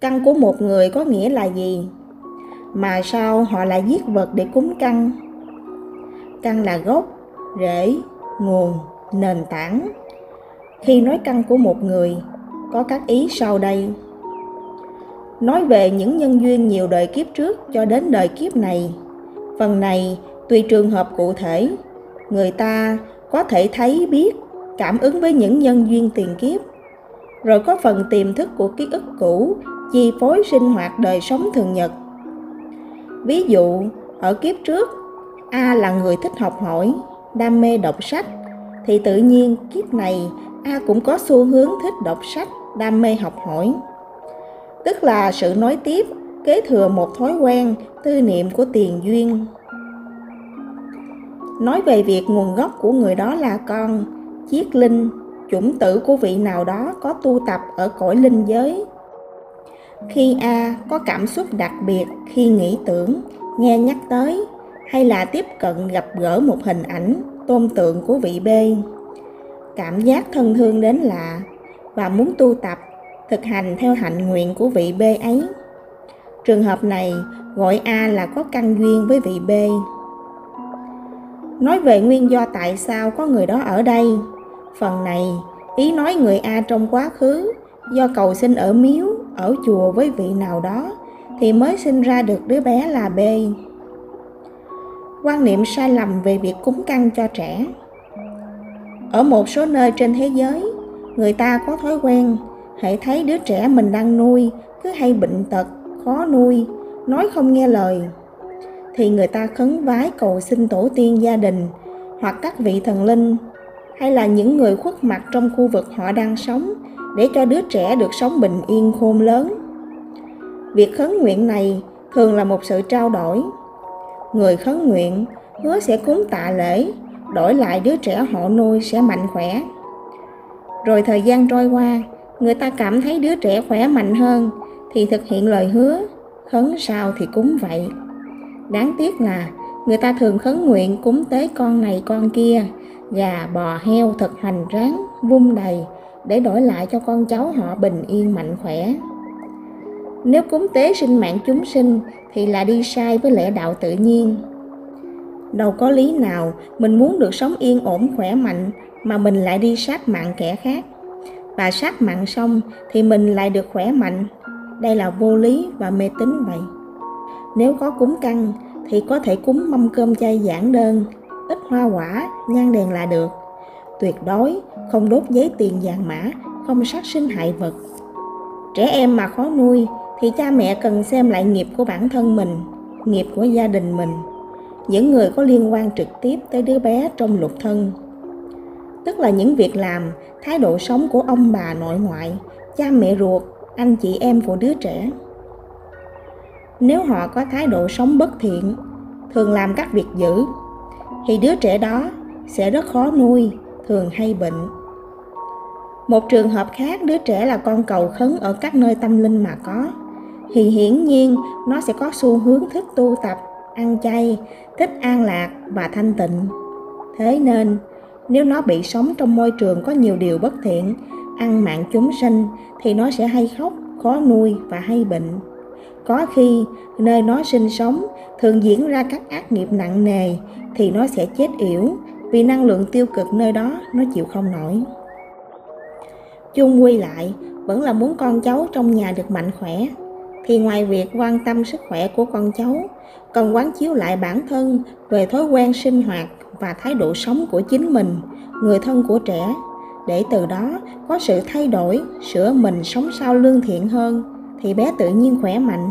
Căn của một người có nghĩa là gì? Mà sao họ lại giết vật để cúng căn? Căn là gốc, rễ, nguồn, nền tảng. Khi nói căn của một người, có các ý sau đây. Nói về những nhân duyên nhiều đời kiếp trước cho đến đời kiếp này. Phần này tùy trường hợp cụ thể, người ta có thể thấy biết, cảm ứng với những nhân duyên tiền kiếp. Rồi có phần tiềm thức của ký ức cũ chi phối sinh hoạt đời sống thường nhật. Ví dụ, ở kiếp trước, A là người thích học hỏi, đam mê đọc sách, thì tự nhiên kiếp này A cũng có xu hướng thích đọc sách, đam mê học hỏi. Tức là sự nối tiếp, kế thừa một thói quen, tư niệm của tiền duyên. Nói về việc nguồn gốc của người đó là con, chiết linh, chủng tử của vị nào đó có tu tập ở cõi linh giới khi a có cảm xúc đặc biệt khi nghĩ tưởng, nghe nhắc tới, hay là tiếp cận gặp gỡ một hình ảnh tôn tượng của vị b, cảm giác thân thương đến lạ và muốn tu tập, thực hành theo hạnh nguyện của vị b ấy. Trường hợp này gọi a là có căn duyên với vị b. Nói về nguyên do tại sao có người đó ở đây, phần này ý nói người a trong quá khứ do cầu sinh ở miếu ở chùa với vị nào đó thì mới sinh ra được đứa bé là B. Quan niệm sai lầm về việc cúng căn cho trẻ. Ở một số nơi trên thế giới, người ta có thói quen hãy thấy đứa trẻ mình đang nuôi cứ hay bệnh tật, khó nuôi, nói không nghe lời thì người ta khấn vái cầu xin tổ tiên gia đình hoặc các vị thần linh hay là những người khuất mặt trong khu vực họ đang sống để cho đứa trẻ được sống bình yên khôn lớn. Việc khấn nguyện này thường là một sự trao đổi. Người khấn nguyện hứa sẽ cúng tạ lễ, đổi lại đứa trẻ họ nuôi sẽ mạnh khỏe. Rồi thời gian trôi qua, người ta cảm thấy đứa trẻ khỏe mạnh hơn thì thực hiện lời hứa, khấn sao thì cúng vậy. Đáng tiếc là người ta thường khấn nguyện cúng tế con này con kia, gà, bò, heo thật hoành tráng, vung đầy, để đổi lại cho con cháu họ bình yên mạnh khỏe. Nếu cúng tế sinh mạng chúng sinh thì là đi sai với lẽ đạo tự nhiên. Đâu có lý nào mình muốn được sống yên ổn khỏe mạnh mà mình lại đi sát mạng kẻ khác. Và sát mạng xong thì mình lại được khỏe mạnh. Đây là vô lý và mê tín vậy. Nếu có cúng căng thì có thể cúng mâm cơm chay giản đơn, ít hoa quả, nhang đèn là được tuyệt đối không đốt giấy tiền vàng mã, không sát sinh hại vật. Trẻ em mà khó nuôi thì cha mẹ cần xem lại nghiệp của bản thân mình, nghiệp của gia đình mình, những người có liên quan trực tiếp tới đứa bé trong lục thân. Tức là những việc làm, thái độ sống của ông bà nội ngoại, cha mẹ ruột, anh chị em của đứa trẻ. Nếu họ có thái độ sống bất thiện, thường làm các việc dữ, thì đứa trẻ đó sẽ rất khó nuôi thường hay bệnh. Một trường hợp khác đứa trẻ là con cầu khấn ở các nơi tâm linh mà có, thì hiển nhiên nó sẽ có xu hướng thích tu tập, ăn chay, thích an lạc và thanh tịnh. Thế nên, nếu nó bị sống trong môi trường có nhiều điều bất thiện, ăn mạng chúng sinh thì nó sẽ hay khóc, khó nuôi và hay bệnh. Có khi nơi nó sinh sống thường diễn ra các ác nghiệp nặng nề thì nó sẽ chết yểu vì năng lượng tiêu cực nơi đó nó chịu không nổi. Chung quy lại, vẫn là muốn con cháu trong nhà được mạnh khỏe, thì ngoài việc quan tâm sức khỏe của con cháu, cần quán chiếu lại bản thân về thói quen sinh hoạt và thái độ sống của chính mình, người thân của trẻ, để từ đó có sự thay đổi, sửa mình sống sao lương thiện hơn, thì bé tự nhiên khỏe mạnh,